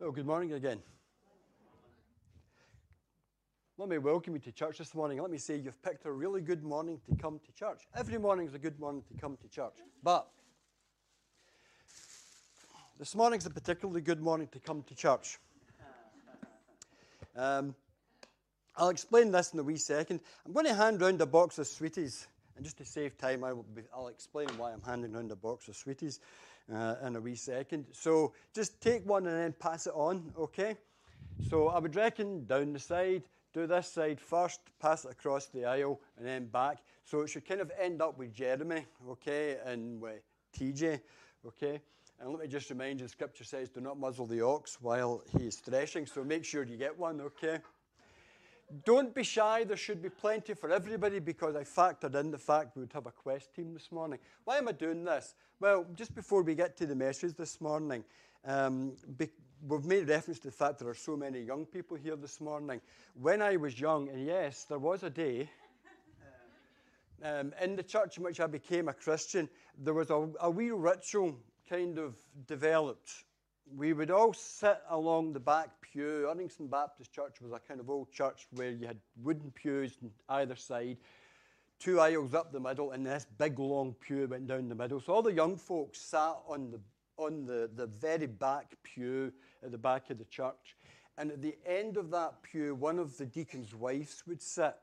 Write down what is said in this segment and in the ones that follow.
Well, good morning again. Let me welcome you to church this morning. Let me say you've picked a really good morning to come to church. Every morning is a good morning to come to church. But this morning's a particularly good morning to come to church. Um, I'll explain this in a wee second. I'm going to hand round a box of sweeties. And just to save time, I will be, I'll explain why I'm handing round a box of sweeties uh, in a wee second. So just take one and then pass it on, okay? So I would reckon down the side, do this side first, pass it across the aisle, and then back. So it should kind of end up with Jeremy, okay, and with TJ, okay? And let me just remind you, the scripture says, do not muzzle the ox while he is threshing, so make sure you get one, okay? Don't be shy, there should be plenty for everybody because I factored in the fact we would have a quest team this morning. Why am I doing this? Well, just before we get to the message this morning, um, be- we've made reference to the fact there are so many young people here this morning. When I was young, and yes, there was a day um, in the church in which I became a Christian, there was a, a wee ritual kind of developed. We would all sit along the back pew. Erdington Baptist Church was a kind of old church where you had wooden pews on either side, two aisles up the middle, and this big long pew went down the middle. So all the young folks sat on the on the, the very back pew at the back of the church. And at the end of that pew, one of the deacon's wives would sit.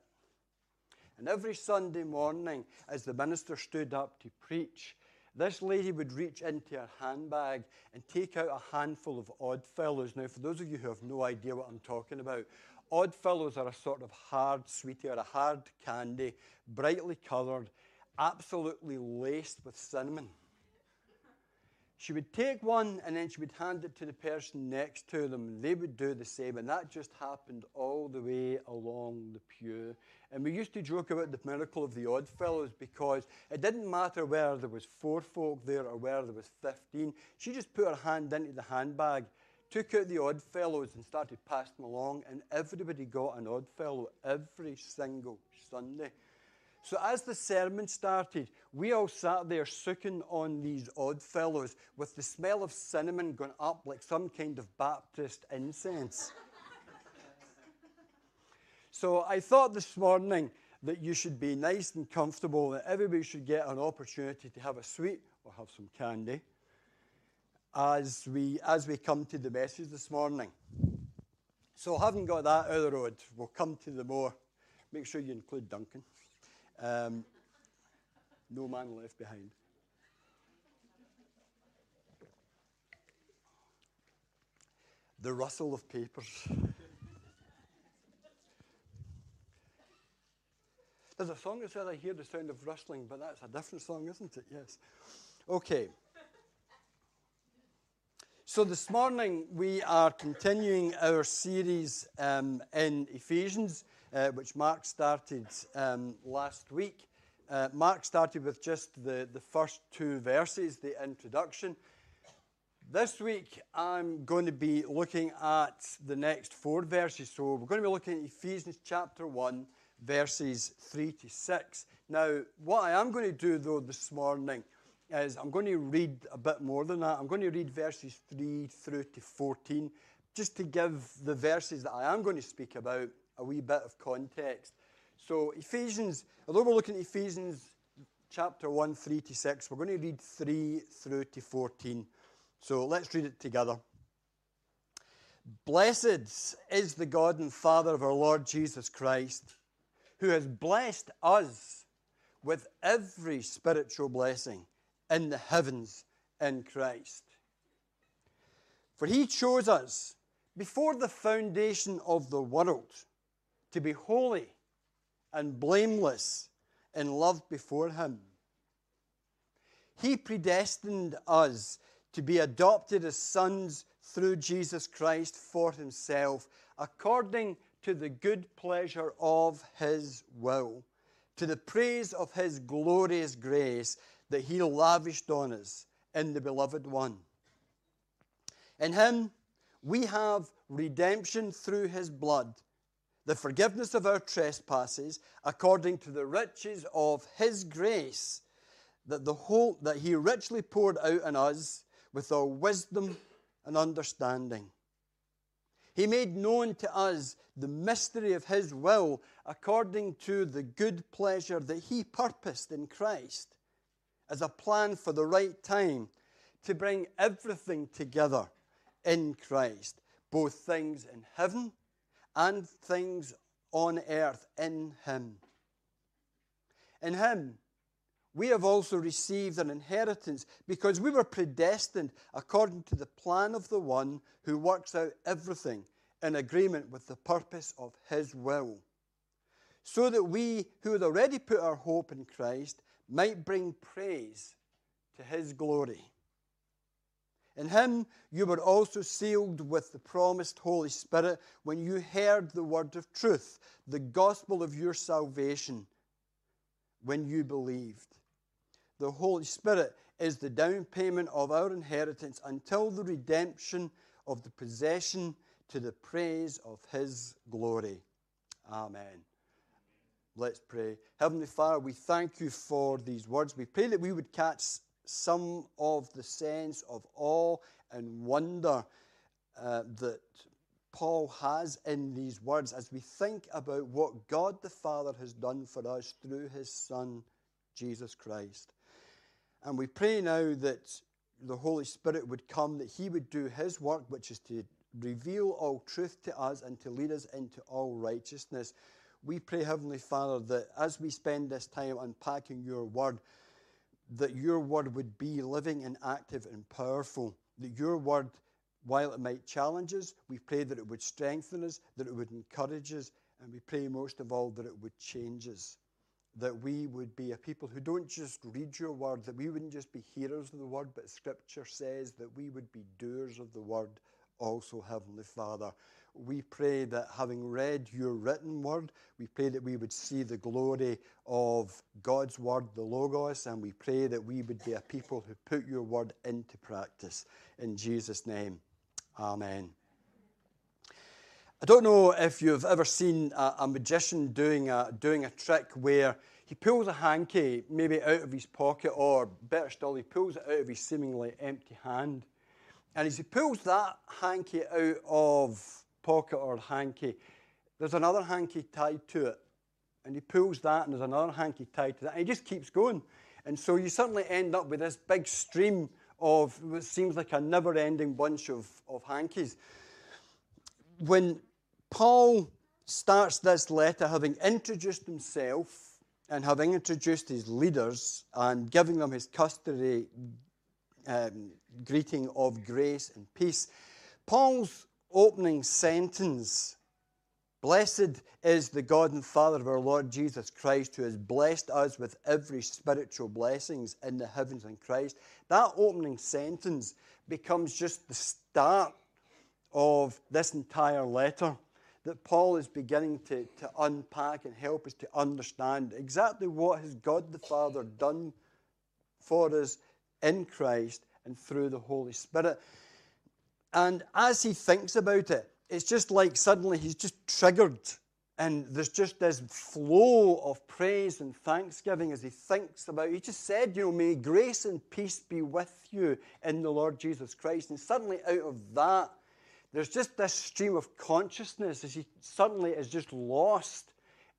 And every Sunday morning, as the minister stood up to preach, this lady would reach into her handbag and take out a handful of odd fellows. Now, for those of you who have no idea what I'm talking about, odd fellows are a sort of hard sweetie or a hard candy, brightly coloured, absolutely laced with cinnamon. She would take one and then she would hand it to the person next to them. They would do the same, and that just happened all the way along the pew. And we used to joke about the miracle of the odd fellows because it didn't matter whether there was four folk there or whether there was 15. She just put her hand into the handbag, took out the odd fellows, and started passing them along, and everybody got an odd fellow every single Sunday. So as the sermon started, we all sat there sucking on these odd fellows with the smell of cinnamon going up like some kind of Baptist incense. so I thought this morning that you should be nice and comfortable, that everybody should get an opportunity to have a sweet or have some candy as we, as we come to the message this morning. So having got that out of the road, we'll come to the more. Make sure you include Duncan. Um, no man left behind. The rustle of papers. There's a song that says, I hear the sound of rustling, but that's a different song, isn't it? Yes. Okay. So this morning we are continuing our series um, in Ephesians uh, which Mark started um, last week. Uh, Mark started with just the, the first two verses, the introduction. This week, I'm going to be looking at the next four verses. So, we're going to be looking at Ephesians chapter 1, verses 3 to 6. Now, what I am going to do, though, this morning is I'm going to read a bit more than that. I'm going to read verses 3 through to 14, just to give the verses that I am going to speak about a wee bit of context. So, Ephesians, although we're looking at Ephesians chapter 1, 3 to 6, we're going to read 3 through to 14. So, let's read it together. Blessed is the God and Father of our Lord Jesus Christ, who has blessed us with every spiritual blessing in the heavens in Christ. For he chose us before the foundation of the world to be holy and blameless in love before Him. He predestined us to be adopted as sons through Jesus Christ for Himself, according to the good pleasure of His will, to the praise of His glorious grace that He lavished on us in the Beloved One. In Him, we have redemption through His bload the forgiveness of our trespasses according to the riches of his grace that the whole that he richly poured out on us with all wisdom and understanding. He made known to us the mystery of His will according to the good pleasure that He purposed in Christ as a plan for the right time to bring everything together in Christ, both things in heaven and things on earth in Him. In Him, we have also received an inheritance because we were predestined according to the plan of the one who works out everything in agreement with the purpose of his will, so that we who had already put our hope in Christ might bring praise to his glory. In him you were also sealed with the promised Holy Spirit when you heard the word of truth, the gospel of your salvation, when you believed. The Holy Spirit is the down payment of our inheritance until the redemption of the possession to the praise of His glory. Amen. Let's pray. Heavenly Father, we thank you for these words. We pray that we would catch some of the sense of awe and wonder uh, that Paul has in these words as we think about what God the Father has done for us through his Son, Jesus Christ. And we pray now that the Holy Spirit would come, that He would do His work, which is to reveal all truth to us and to lead us into all righteousness. We pray, Heavenly Father, that as we spend this time unpacking your word, that your word would be living and active and powerful. That your word, while it might challenge us, we pray that it would strengthen us, that it would encourage us, and we pray most of all that it would change us that we would be a people who don't just read your word, that we wouldn't just be hearers of the word, but Scripture says that we would be doers of the word also, Heavenly Father. We pray that having read your written word, we pray that we would see the glory of God's word, the Logos, and we pray that we would be a people who put your word into practice. In Jesus' name, Amen. I don't know if you've ever seen a, a, magician doing a, doing a trick where he pulls a hanky maybe out of his pocket, or better still, he pulls it out of his seemingly empty hand. And as he pulls that hanky out of pocket or hanky, there's another hanky tied to it. And he pulls that, and there's another hanky tied to that. And he just keeps going. And so you suddenly end up with this big stream of what seems like a never ending bunch of, of hankies when Paul starts this letter having introduced himself and having introduced his leaders and giving them his customary um, greeting of grace and peace, Paul's opening sentence Blessed is the God and Father of our Lord Jesus Christ, who has blessed us with every spiritual blessings in the heavens in Christ. That opening sentence becomes just the start of this entire letter that Paul is beginning to, to unpack and help us to understand exactly what has God the Father done for us in Christ and through the Holy Spirit. And as he thinks about it, it's just like suddenly he's just triggered, and there's just this flow of praise and thanksgiving as he thinks about. it. He just said, you know, may grace and peace be with you in the Lord Jesus Christ. And suddenly, out of that, there's just this stream of consciousness as he suddenly is just lost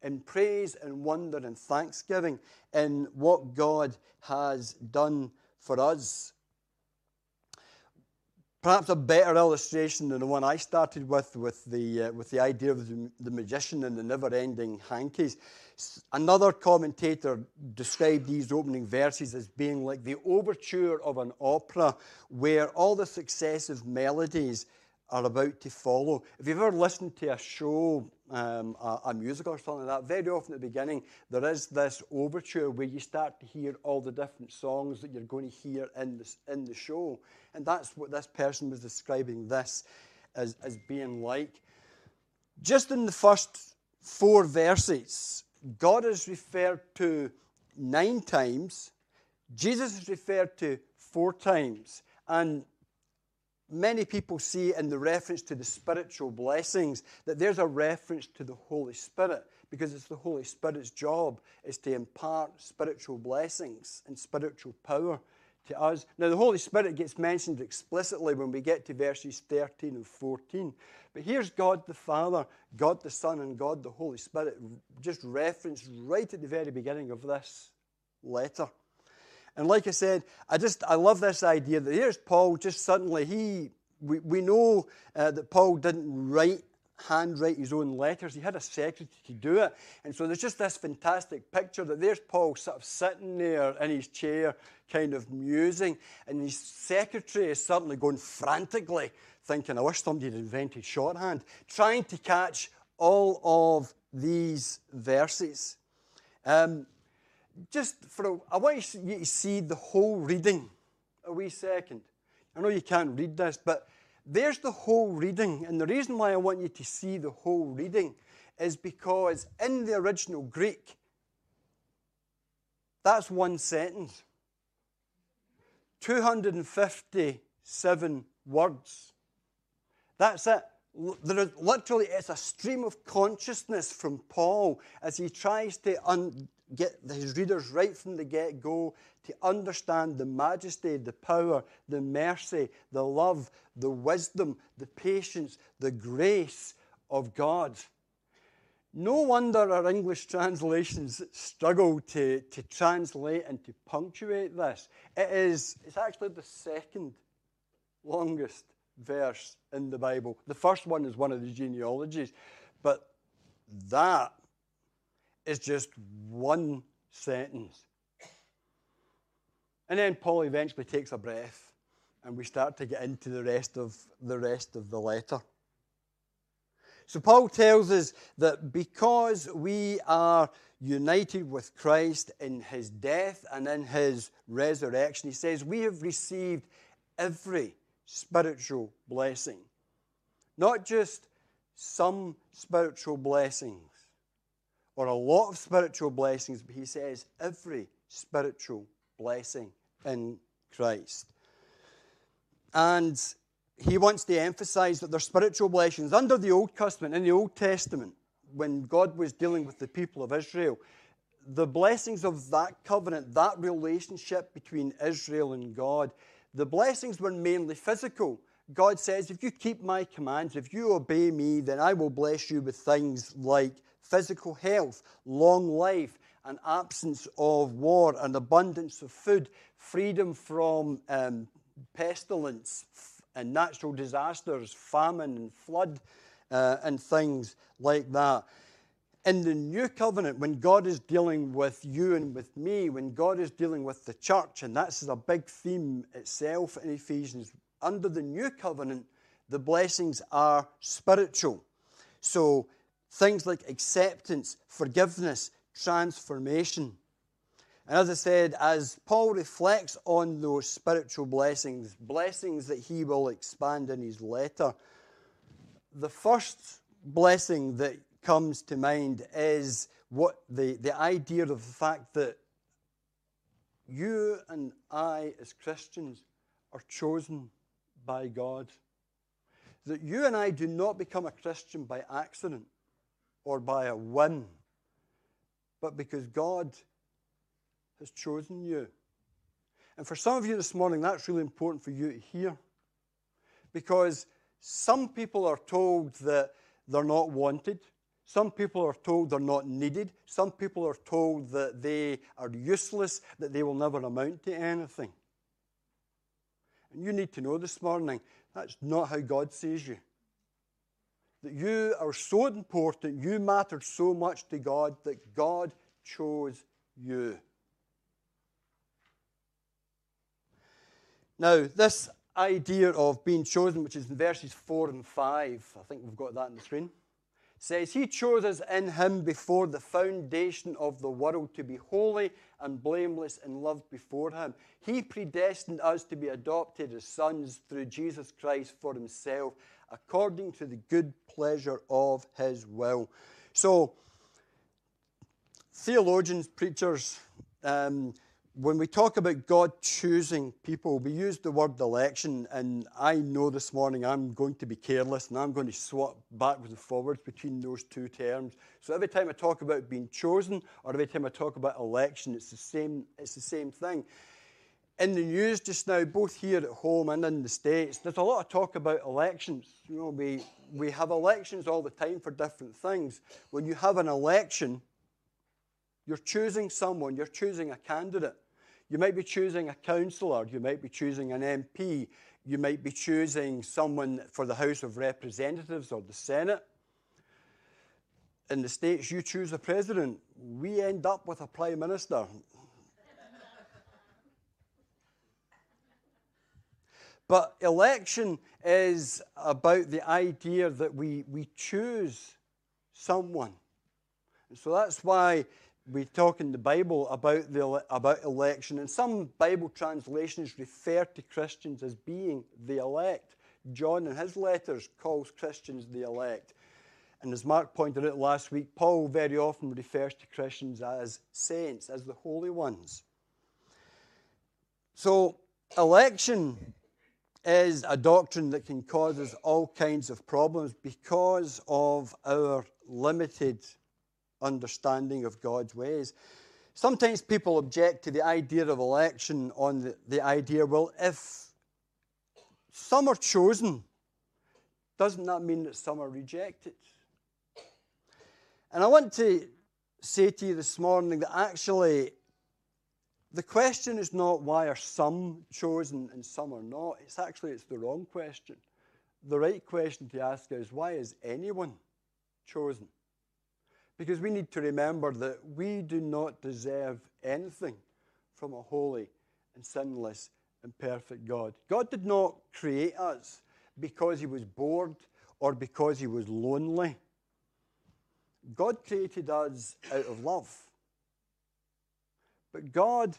in praise and wonder and thanksgiving in what God has done for us. Perhaps a better illustration than the one I started with, with the, uh, with the idea of the, the magician and the never ending hankies. Another commentator described these opening verses as being like the overture of an opera where all the successive melodies are about to follow. If you've ever listened to a show, um, a, a, musical or something like that, very often at the beginning there is this overture where you start to hear all the different songs that you're going to hear in, this, in the show. And that's what this person was describing this as, as being like. Just in the first four verses, God is referred to nine times, Jesus is referred to four times. And many people see in the reference to the spiritual blessings that there's a reference to the Holy Spirit because it's the Holy Spirit's job is to impart spiritual blessings and spiritual power to us. Now, the Holy Spirit gets mentioned explicitly when we get to verses 13 and 14. But here's God the Father, God the Son, and God the Holy Spirit just referenced right at the very beginning of this letter. And like I said, I just I love this idea that here's Paul just suddenly he we, we know uh, that Paul didn't write handwrite his own letters. He had a secretary to do it. And so there's just this fantastic picture that there's Paul sort of sitting there in his chair, kind of musing, and his secretary is certainly going frantically, thinking, I wish somebody had invented shorthand, trying to catch all of these verses. Um, just for a, I want you to see the whole reading a wee second. I know you can't read this, but there's the whole reading. And the reason why I want you to see the whole reading is because in the original Greek, that's one sentence. 257 words. That's it. There is literally, it's a stream of consciousness from Paul as he tries to un- get his readers right from the get go to understand the majesty, the power, the mercy, the love, the wisdom, the patience, the grace of God. No wonder our English translations struggle to, to translate and to punctuate this. It is, it's actually the second longest verse in the Bible. The first one is one of the genealogies, but that is just one sentence. And then Paul eventually takes a breath and we start to get into the rest of the rest of the letter. So Paul tells us that because we are united with Christ in his death and in his resurrection, he says we have received every spiritual blessing. Not just some spiritual blessings, or a lot of spiritual blessings, but he says every spiritual blessing in Christ. And he wants to emphasize that there's spiritual blessings under the Old Testament, in the Old Testament, when God was dealing with the people of Israel. The blessings of that covenant, that relationship between Israel and God, the blessings were mainly physical. God says, if you keep my commands, if you obey me, then I will bless you with things like physical health, long life, an absence of war, an abundance of food, freedom from um, pestilence and natural disasters, famine and flood, uh, and things like that. In the new covenant, when God is dealing with you and with me, when God is dealing with the church, and that's a big theme itself in Ephesians, under the new covenant, the blessings are spiritual. So Things like acceptance, forgiveness, transformation. And as I said, as Paul reflects on those spiritual blessings, blessings that he will expand in his letter, the first blessing that comes to mind is what the, the idea of the fact that you and I, as Christians, are chosen by God. That you and I do not become a Christian by accident or by a win, but because God has chosen you. And for some of you this morning, that's really important for you to hear. Because some people are told that they're not wanted. Some people are told they're not needed. Some people are told that they are useless, that they will never amount to anything. And you need to know this morning that's not how God sees you that you are so important, you mattered so much to God that God chose you. Now, this idea of being chosen, which is in verses 4 and 5, I think we've got that on the screen, says, He chose us in Him before the foundation of the world to be holy and blameless and loved before Him. He predestined us to be adopted as sons through Jesus Christ for Himself according to the good pleasure of his will. So, theologians, preachers, um, when we talk about God choosing people, we use the word election, and I know this morning I'm going to be careless and I'm going to swap backwards and forwards between those two terms. So every time I talk about being chosen or every time I talk about election, it's the same, it's the same thing. In the news just now, both here at home and in the States, there's a lot of talk about elections. You know, we, we have elections all the time for different things. When you have an election, you're choosing someone, you're choosing a candidate. You might be choosing a councillor, you might be choosing an MP, you might be choosing someone for the House of Representatives or the Senate. In the States, you choose a president. We end up with a prime minister. But election is about the idea that we, we choose someone. And so that's why we talk in the Bible about, the, about election. And some Bible translations refer to Christians as being the elect. John, in his letters, calls Christians the elect. And as Mark pointed out last week, Paul very often refers to Christians as saints, as the holy ones. So, election is a doctrine that can cause us all kinds of problems because of our limited understanding of God's ways. Sometimes people object to the idea of election on the, the idea, well, if some are chosen, doesn't that mean that some are rejected? And I want to say to you this morning that actually the question is not why are some chosen and some are not. It's actually it's the wrong question. The right question to ask is why is anyone chosen? Because we need to remember that we do not deserve anything from a holy and sinless and perfect God. God did not create us because he was bored or because he was lonely. God created us out of love. But God,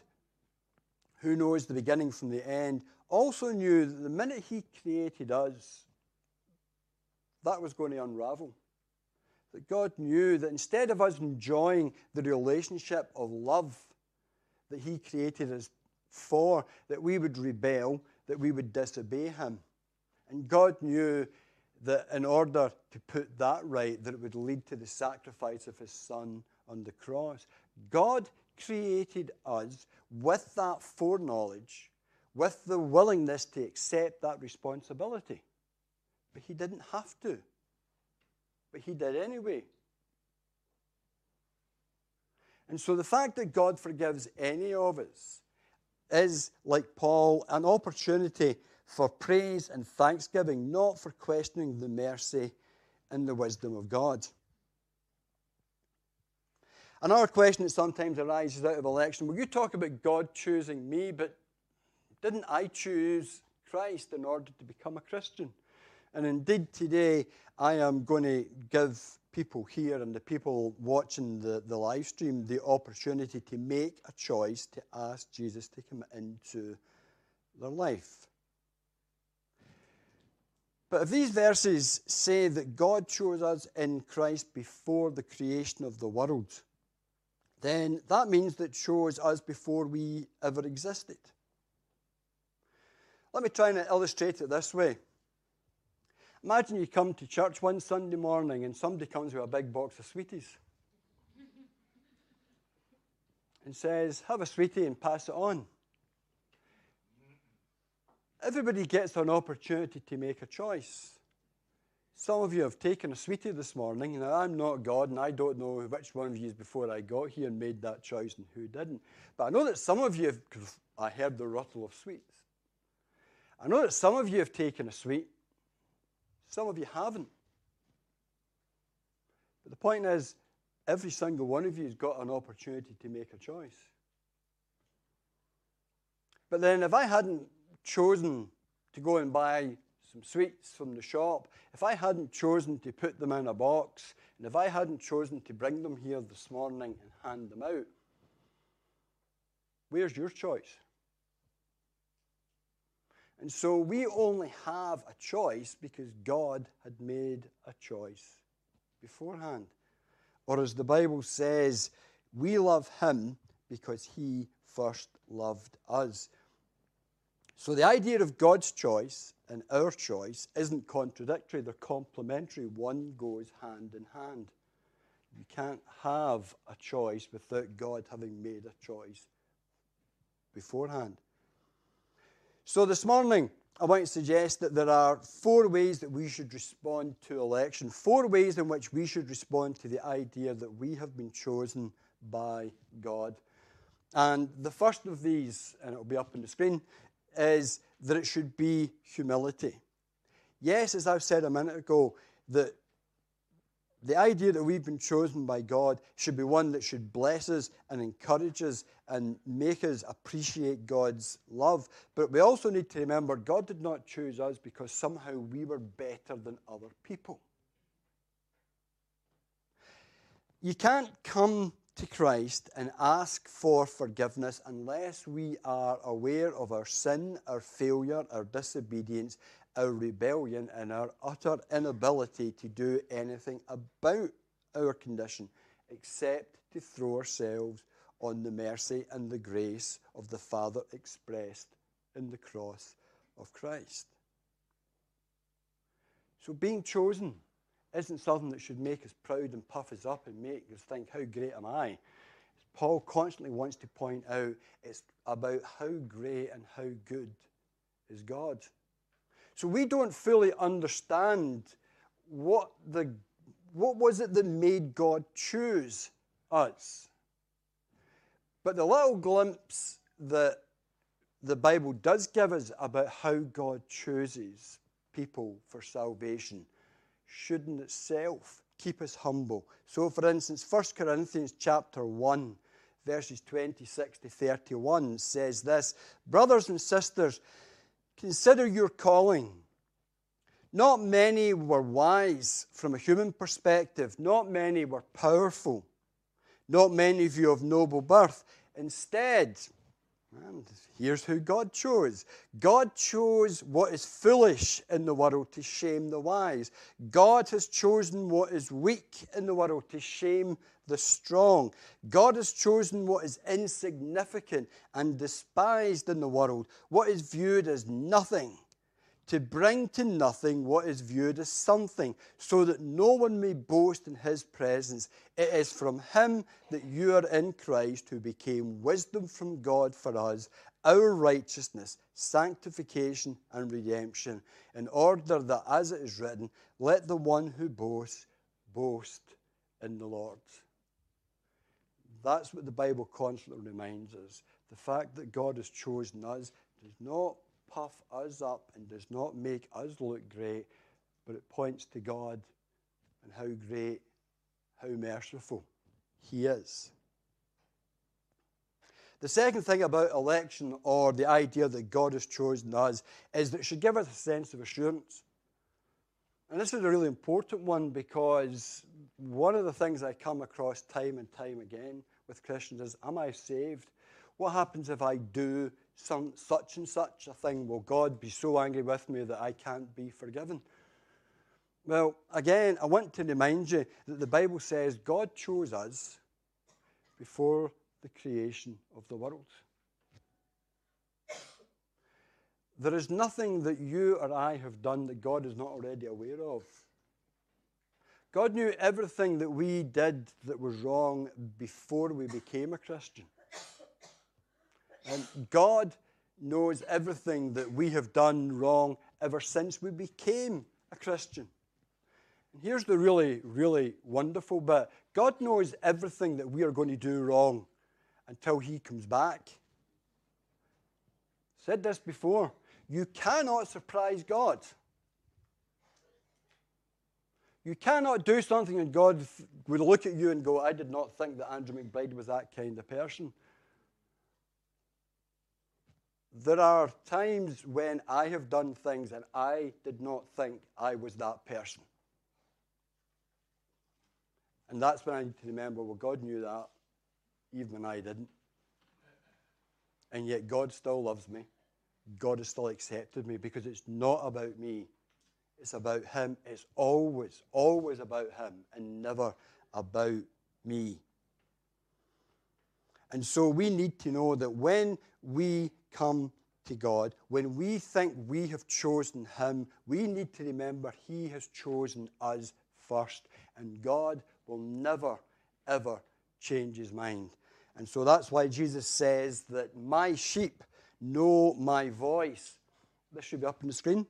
who knows the beginning from the end, also knew that the minute He created us, that was going to unravel. That God knew that instead of us enjoying the relationship of love that He created us for, that we would rebel, that we would disobey Him. And God knew that in order to put that right, that it would lead to the sacrifice of His Son on the cross. God created us with that foreknowledge, with the willingness to accept that responsibility. But he didn't have to. But he did anyway. And so the fact that God forgives any of us is, like Paul, an opportunity for praise and thanksgiving, not for questioning the mercy and the wisdom of God. Another question that sometimes arises out of election well, you talk about God choosing me, but didn't I choose Christ in order to become a Christian? And indeed, today I am going to give people here and the people watching the, the live stream the opportunity to make a choice to ask Jesus to come into their life. But if these verses say that God chose us in Christ before the creation of the world, then that means that shows us before we ever existed. Let me try and illustrate it this way. Imagine you come to church one Sunday morning and somebody comes with a big box of sweeties and says, Have a sweetie and pass it on. Everybody gets an opportunity to make a choice. Some of you have taken a sweetie this morning. Now, I'm not God, and I don't know which one of you before I got here and made that choice and who didn't. But I know that some of you have, I heard the rattle of sweets. I know that some of you have taken a sweet, some of you haven't. But the point is, every single one of you has got an opportunity to make a choice. But then, if I hadn't chosen to go and buy some sweets from the shop, if I hadn't chosen to put them in a box, and if I hadn't chosen to bring them here this morning and hand them out, where's your choice? And so we only have a choice because God had made a choice beforehand. Or as the Bible says, we love him because he first loved us. So the idea of God's choice and our choice isn't contradictory, they're complementary. One goes hand in hand. You can't have a choice without God having made a choice beforehand. So this morning, I want to suggest that there are four ways that we should respond to election, four ways in which we should respond to the idea that we have been chosen by God. And the first of these, and it'll be up on the screen, is that it should be humility. Yes, as I've said a minute ago, that the idea that we've been chosen by God should be one that should bless us and encourage us and make us appreciate God's love. But we also need to remember God did not choose us because somehow we were better than other people. You can't come to Christ and ask for forgiveness unless we are aware of our sin, our failure, our disobedience, our rebellion and our utter inability to do anything about our condition except to throw ourselves on the mercy and the grace of the Father expressed in the cross of Christ. So, being chosen isn't something that should make us proud and puff us up and make us think, How great am I? Paul constantly wants to point out it's about how great and how good is God. So we don't fully understand what, the, what was it that made God choose us. But the little glimpse that the Bible does give us about how God chooses people for salvation should in itself keep us humble. So, for instance, 1 Corinthians chapter 1, verses 26 to 31 says this Brothers and sisters, Consider your calling. Not many were wise from a human perspective, not many were powerful, not many of you of noble birth. Instead, and here's who God chose God chose what is foolish in the world to shame the wise. God has chosen what is weak in the world to shame the strong. God has chosen what is insignificant and despised in the world, what is viewed as nothing to bring to nothing what is viewed as something, so that no one may boast in his presence. It is from him that you are in Christ, who became wisdom from God for us, our righteousness, sanctification, and redemption, in order that, as it is written, let the one who boasts boast in the Lord. That's what the Bible constantly reminds us. The fact that God has chosen us does not puff us up and does not make us look great, but it points to God and how great, how merciful He is. The second thing about election or the idea that God has chosen us is that it should give us a sense of assurance. And this is a really important one because one of the things I come across time and time again with Christians is Am I saved? What happens if I do some, such and such a thing? Will God be so angry with me that I can't be forgiven? Well, again, I want to remind you that the Bible says God chose us before the creation of the world. There is nothing that you or I have done that God is not already aware of. God knew everything that we did that was wrong before we became a Christian. And God knows everything that we have done wrong ever since we became a Christian. And here's the really, really wonderful bit God knows everything that we are going to do wrong until He comes back. Said this before. You cannot surprise God. You cannot do something and God would look at you and go, I did not think that Andrew McBride was that kind of person. There are times when I have done things and I did not think I was that person. And that's when I need to remember well, God knew that, even when I didn't. And yet, God still loves me. God has still accepted me because it's not about me, it's about Him. It's always, always about Him and never about me. And so we need to know that when we come to God, when we think we have chosen Him, we need to remember He has chosen us first. And God will never, ever change His mind. And so that's why Jesus says that my sheep know my voice. This should be up on the screen.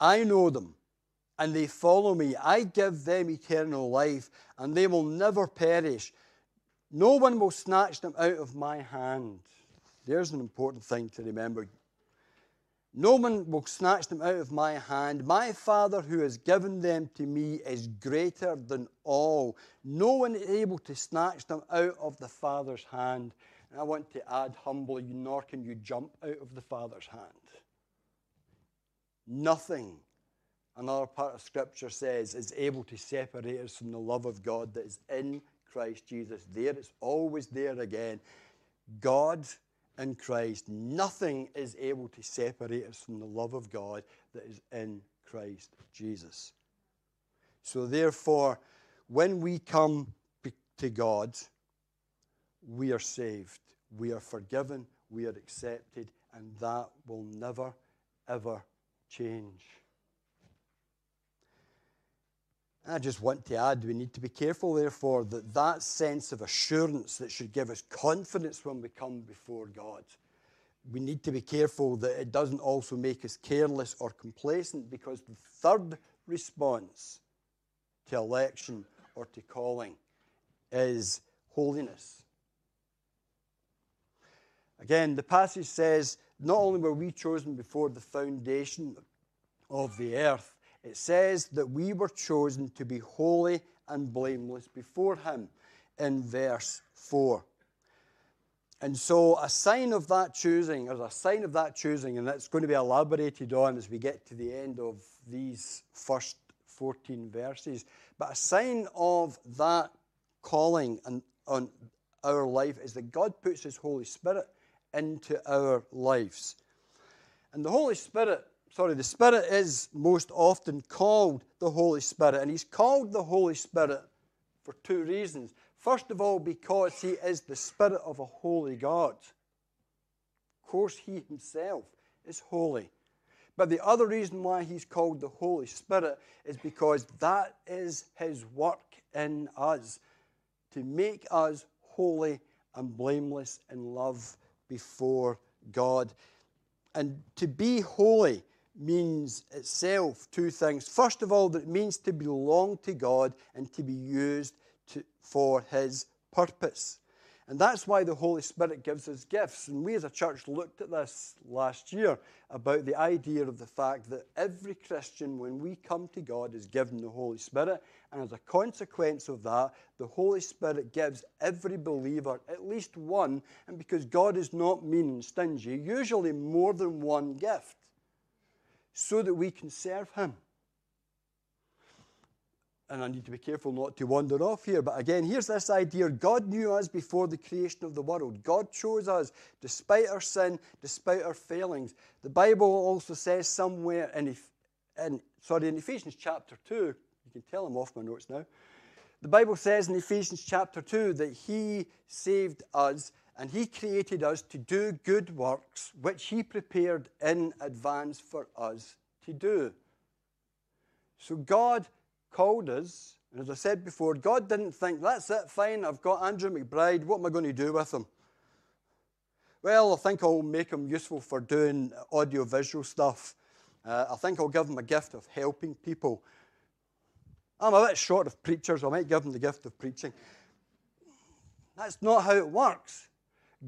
I know them, and they follow me. I give them eternal life, and they will never perish. No one will snatch them out of my hand. There's an important thing to remember. No one will snatch them out of my hand. My Father who has given them to me is greater than all. No one is able to snatch them out of the Father's hand. And I want to add humbly, nor can you jump out of the Father's hand. Nothing, another part of Scripture says, is able to separate us from the love of God that is in Christ Jesus. There, it's always there again. God in Christ, nothing is able to separate us from the love of God that is in Christ Jesus. So, therefore, when we come to God, we are saved, we are forgiven, we are accepted, and that will never, ever change. I just want to add we need to be careful, therefore, that that sense of assurance that should give us confidence when we come before God, we need to be careful that it doesn't also make us careless or complacent because the third response to election or to calling is holiness. Again, the passage says, Not only were we chosen before the foundation of the earth, it says that we were chosen to be holy and blameless before Him in verse 4. And so, a sign of that choosing, as a sign of that choosing, and that's going to be elaborated on as we get to the end of these first 14 verses, but a sign of that calling and on our life is that God puts His Holy Spirit into our lives. And the Holy Spirit sorry, the Spirit is most often called the Holy Spirit, and He's called the Holy Spirit for two reasons. First of all, because He is the Spirit of a holy God. Of course, He Himself is holy. But the other reason why He's called the Holy Spirit is because that is His work in us to make us holy and blameless in love before God. And to be holy means itself two things. First of all, that it means to belong to God and to be used to, for His purpose. And that's why the Holy Spirit gives us gifts. And we as a church looked at this last year about the idea of the fact that every Christian, when we come to God, is given the Holy Spirit. And as a consequence of that, the Holy Spirit gives every believer at least one. And because God is not mean and stingy, usually more than one gift so that we can serve Him. And I need to be careful not to wander off here. But again, here's this idea God knew us before the creation of the world. God chose us despite our sin, despite our failings. The Bible also says somewhere in, in, sorry, in Ephesians chapter 2, you can tell I'm off my notes now. The Bible says in Ephesians chapter 2 that He saved us and He created us to do good works which He prepared in advance for us to do. So God called us, and as I said before, God didn't think, that's it, fine, I've got Andrew McBride, what am I going to do with him? Well, I think I'll make him useful for doing audiovisual stuff. Uh, I think I'll give him a gift of helping people. I'm a bit short of preachers, I might give him the gift of preaching. That's not how it works.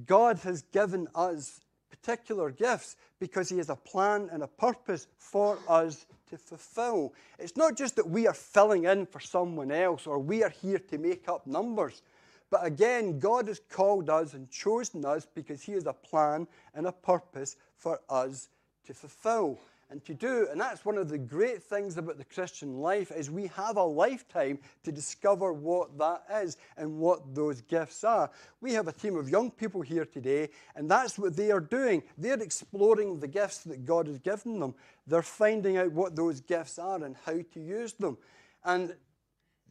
God has given us particular gifts because He has a plan and a purpose for us to fulfill. It's not just that we are filling in for someone else or we are here to make up numbers. But again, God has called us and chosen us because He has a plan and a purpose for us to fulfill and to do. And that's one of the great things about the Christian life is we have a lifetime to discover what that is and what those gifts are. We have a team of young people here today, and that's what they are doing. They're exploring the gifts that God has given them. They're finding out what those gifts are and how to use them. And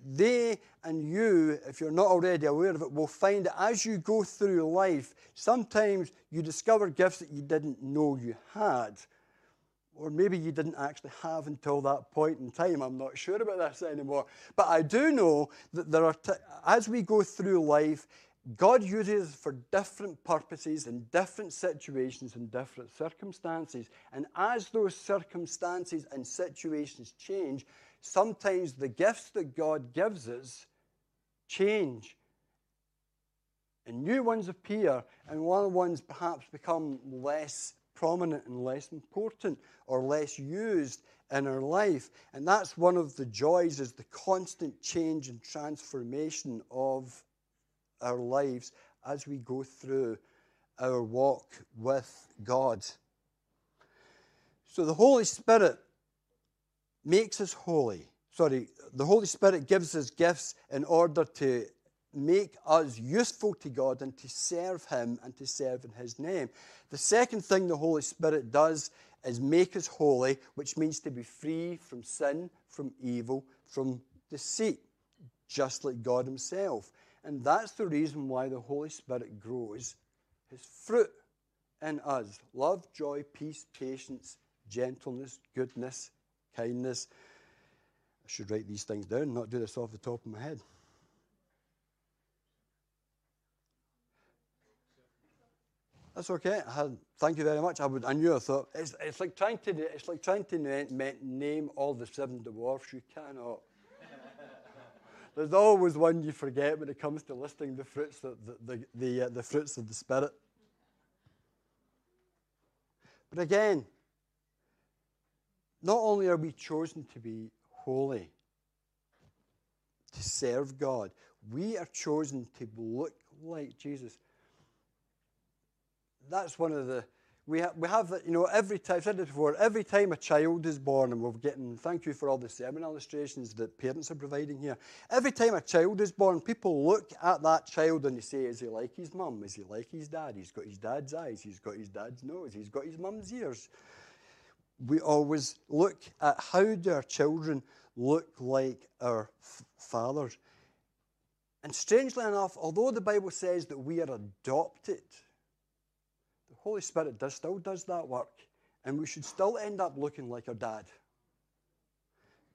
they and you, if you're not already aware of it, will find that as you go through life, sometimes you discover gifts that you didn't know you had or maybe you didn't actually have until that point in time. I'm not sure about this anymore. But I do know that there are, as we go through life, God uses for different purposes in different situations and different circumstances. And as those circumstances and situations change, sometimes the gifts that God gives us change. And new ones appear, and one ones perhaps become less prominent and less important or less used in our life. And that's one of the joys is the constant change and transformation of our lives as we go through our walk with God. So the Holy Spirit makes us holy. Sorry, the Holy Spirit gives us gifts in order to make us useful to God and to serve Him and to serve in His name. The second thing the Holy Spirit does is make us holy, which means to be free from sin, from evil, from deceit, just like God Himself. And that's the reason why the Holy Spirit grows his fruit in us love, joy, peace, patience, gentleness, goodness, kindness. I should write these things down, not do this off the top of my head. That's okay. Thank you very much. I would. I knew. I thought it's, it's like trying to. It's like trying to name all the seven dwarfs. You cannot. There's always one you forget when it comes to listing the fruits, the, the, the, uh, the fruits of the Spirit. But again, not only are we chosen to be holy, to serve God, we are chosen to look like Jesus. That's one of the we, ha- we have, that, you know, every time, I've said it before, every time a child is born, and we're getting, thank you for all the sermon illustrations that parents are providing here. Every time a child is born, people look at that child and they say, is he like his mum? Is he like his dad? He's got his dad's eyes, he's got his dad's nose, he's got his mum's ears. We always look at how do our children look like our fathers. And strangely enough, although the Bible says that we are adopted, Holy Spirit does, still does that work, and we should still end up looking like our dad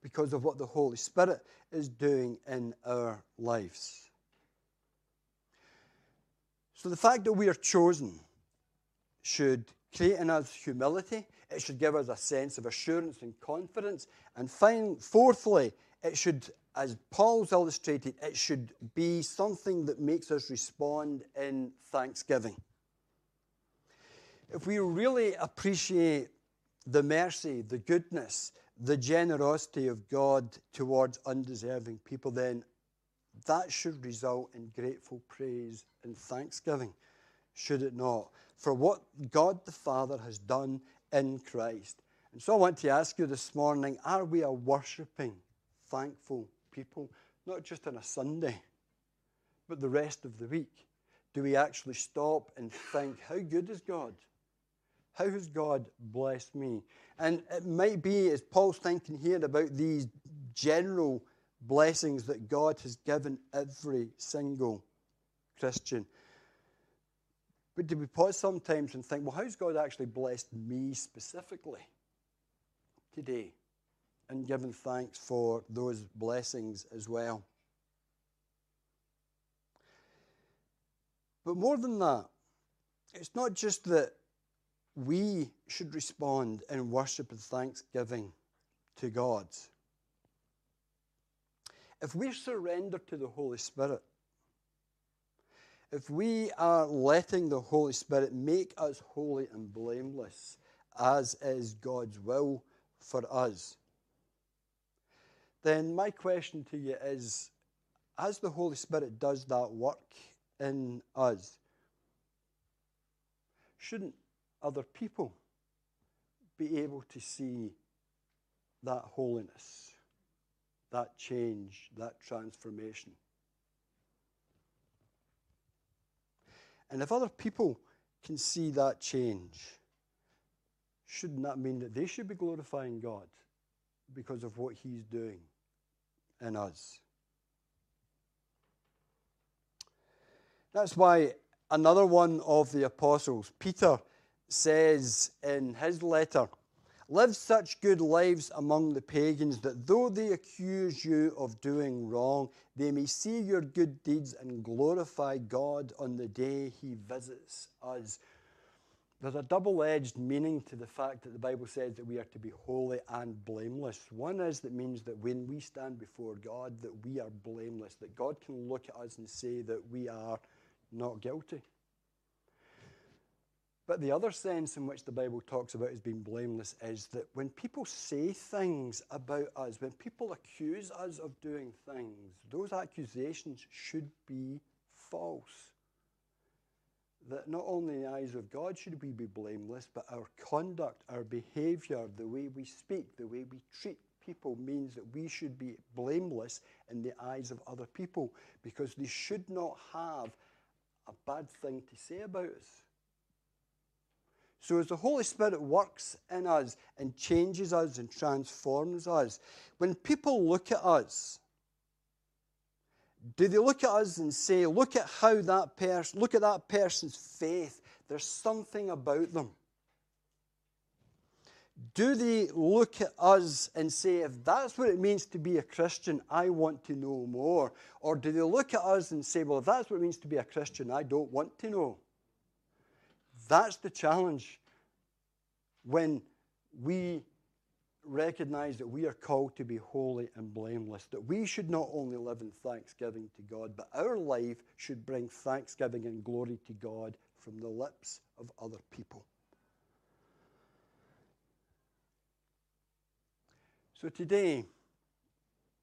because of what the Holy Spirit is doing in our lives. So the fact that we are chosen should create in us humility. It should give us a sense of assurance and confidence. And find, fourthly, it should, as Paul's illustrated, it should be something that makes us respond in thanksgiving if we really appreciate the mercy, the goodness, the generosity of God towards undeserving people, then that should result in grateful praise and thanksgiving, should it not? For what God the Father has done in Christ. And so I want to ask you this morning are we a worshipping, thankful people, not just on a Sunday, but the rest of the week? Do we actually stop and think, how good is God? How has God blessed me? And it might be, as Paul's thinking here about these general blessings that God has given every single Christian. But do we pause sometimes and think, well, how's God actually blessed me specifically today? And given thanks for those blessings as well. But more than that, it's not just that we should respond in worship and thanksgiving to God. If we surrender to the Holy Spirit, if we are letting the Holy Spirit make us holy and blameless, as is God's will for us, then my question to you is as the Holy Spirit does that work in us, shouldn't other people be able to see that holiness, that change, that transformation. And if other people can see that change, shouldn't that mean that they should be glorifying God because of what He's doing in us? That's why another one of the apostles, Peter, says in his letter, Live such good lives among the pagans that though they accuse you of doing wrong, they may see your good deeds and glorify God on the day he visits us. There's a double edged meaning to the fact that the Bible says that we are to be holy and blameless. One is that means that when we stand before God, that we are blameless, that God can look at us and say that we are not guilty. But the other sense in which the Bible talks about as being blameless is that when people say things about us, when people accuse us of doing things, those accusations should be false. That not only in the eyes of God should we be blameless, but our conduct, our behavior, the way we speak, the way we treat people means that we should be blameless in the eyes of other people because they should not have a bad thing to say about us. So, as the Holy Spirit works in us and changes us and transforms us, when people look at us, do they look at us and say, look at how that person, look at that person's faith, there's something about them? Do they look at us and say, if that's what it means to be a Christian, I want to know more? Or do they look at us and say, well, if that's what it means to be a Christian, I don't want to know? That's the challenge when we recognize that we are called to be holy and blameless, that we should not only live in thanksgiving to God, but our life should bring thanksgiving and glory to God from the lips of other people. So today,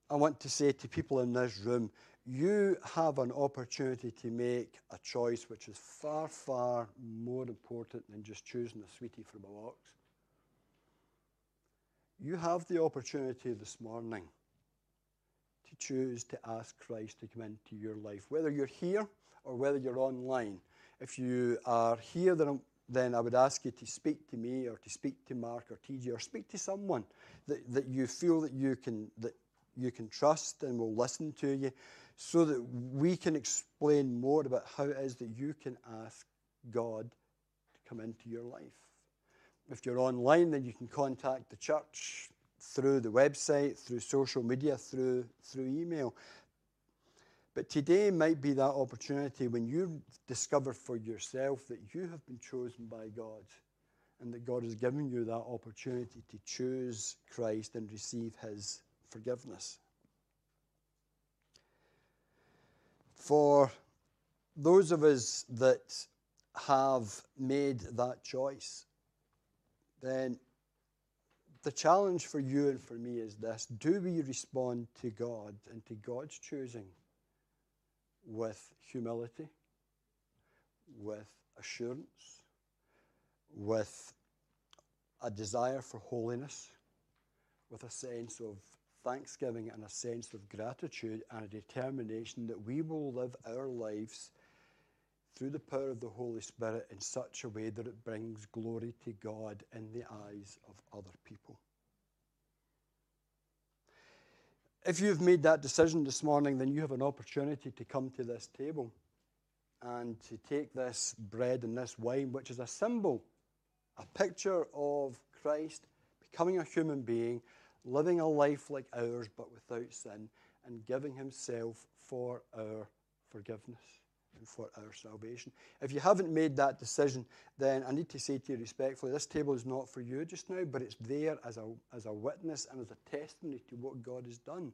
I want to say to people in this room you have an opportunity to make a choice which is far, far more important than just choosing a sweetie from a box. You have the opportunity this morning to choose to ask Christ to come into your life, whether you're here or whether you're online. If you are here, then, then I would ask you to speak to me or to speak to Mark or TJ or speak to someone that, that you feel that you can that you can trust and will listen to you so that we can explain more about how it is that you can ask God to come into your life. If you're online, then you can contact the church through the website, through social media, through, through email. But today might be that opportunity when you discover for yourself that you have been chosen by God and that God has given you that opportunity to choose Christ and receive his forgiveness. For those of us that have made that choice, then the challenge for you and for me is this. Do we respond to God and to God's choosing with humility, with assurance, with a desire for holiness, with a sense of thanksgiving and a sense of gratitude and a determination that we will live our lives through the power of the Holy Spirit in such a way that it brings glory to God in the eyes of other people. If you've made that decision this morning, then you have an opportunity to come to this table and to take this bread and this wine, which is a symbol, a picture of Christ becoming a human being living a life like ours but without sin, and giving himself for our forgiveness and for our salvation. If you haven't made that decision, then I need to say to you respectfully, this table is not for you just now, but it's there as a, as a witness and as a testimony to what God has done.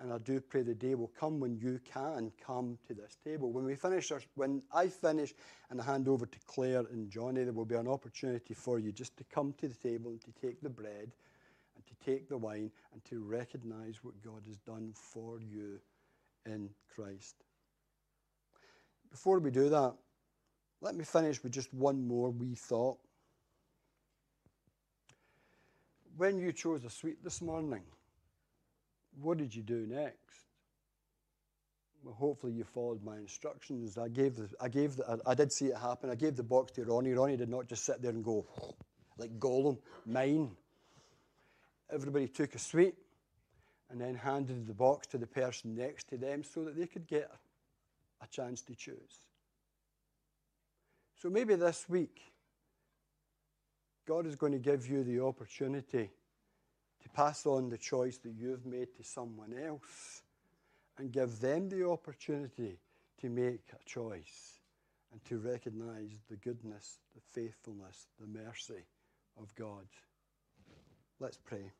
And I do pray the day will come when you can come to this table. When we finish, our, when I finish and I hand over to Claire and Johnny, there will be an opportunity for you just to come to the table and to take the bread take the wine and to recognize what God has done for you in Christ. Before we do that, let me finish with just one more wee thought. When you chose a sweet this morning, what did you do next? Well, hopefully you followed my instructions. I gave the, I gave the, I, I did see it happen. I gave the box to Ronnie. Ronnie did not just sit there and go like Gollum, mine everybody took a sweet and then handed the box to the person next to them so that they could get a, chance to choose. So maybe this week, God is going to give you the opportunity to pass on the choice that you've made to someone else and give them the opportunity to make a choice and to recognize the goodness, the faithfulness, the mercy of God. Let's pray.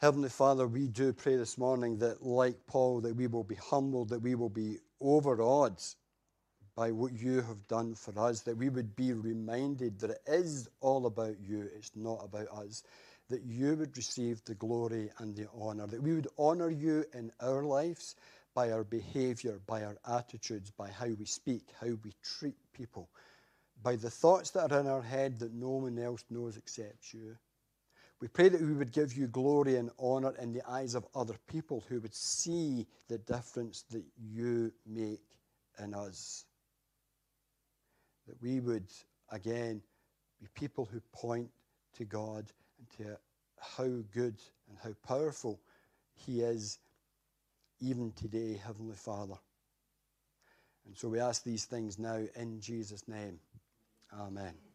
Heavenly Father, we do pray this morning that, like Paul, that we will be humbled, that we will be overawed by what you have done for us, that we would be reminded that it is all about you, it's not about us, that you would receive the glory and the honor, that we would honor you in our lives by our behavior, by our attitudes, by how we speak, how we treat people, by the thoughts that are in our head that no one else knows except you. We pray that we would give you glory and honor in the eyes of other people who would see the difference that you make in us that we would, again, be people who point to God and to how good and how powerful He is, even today, Heavenly Father. And so we ask these things now in Jesus' name. Amen.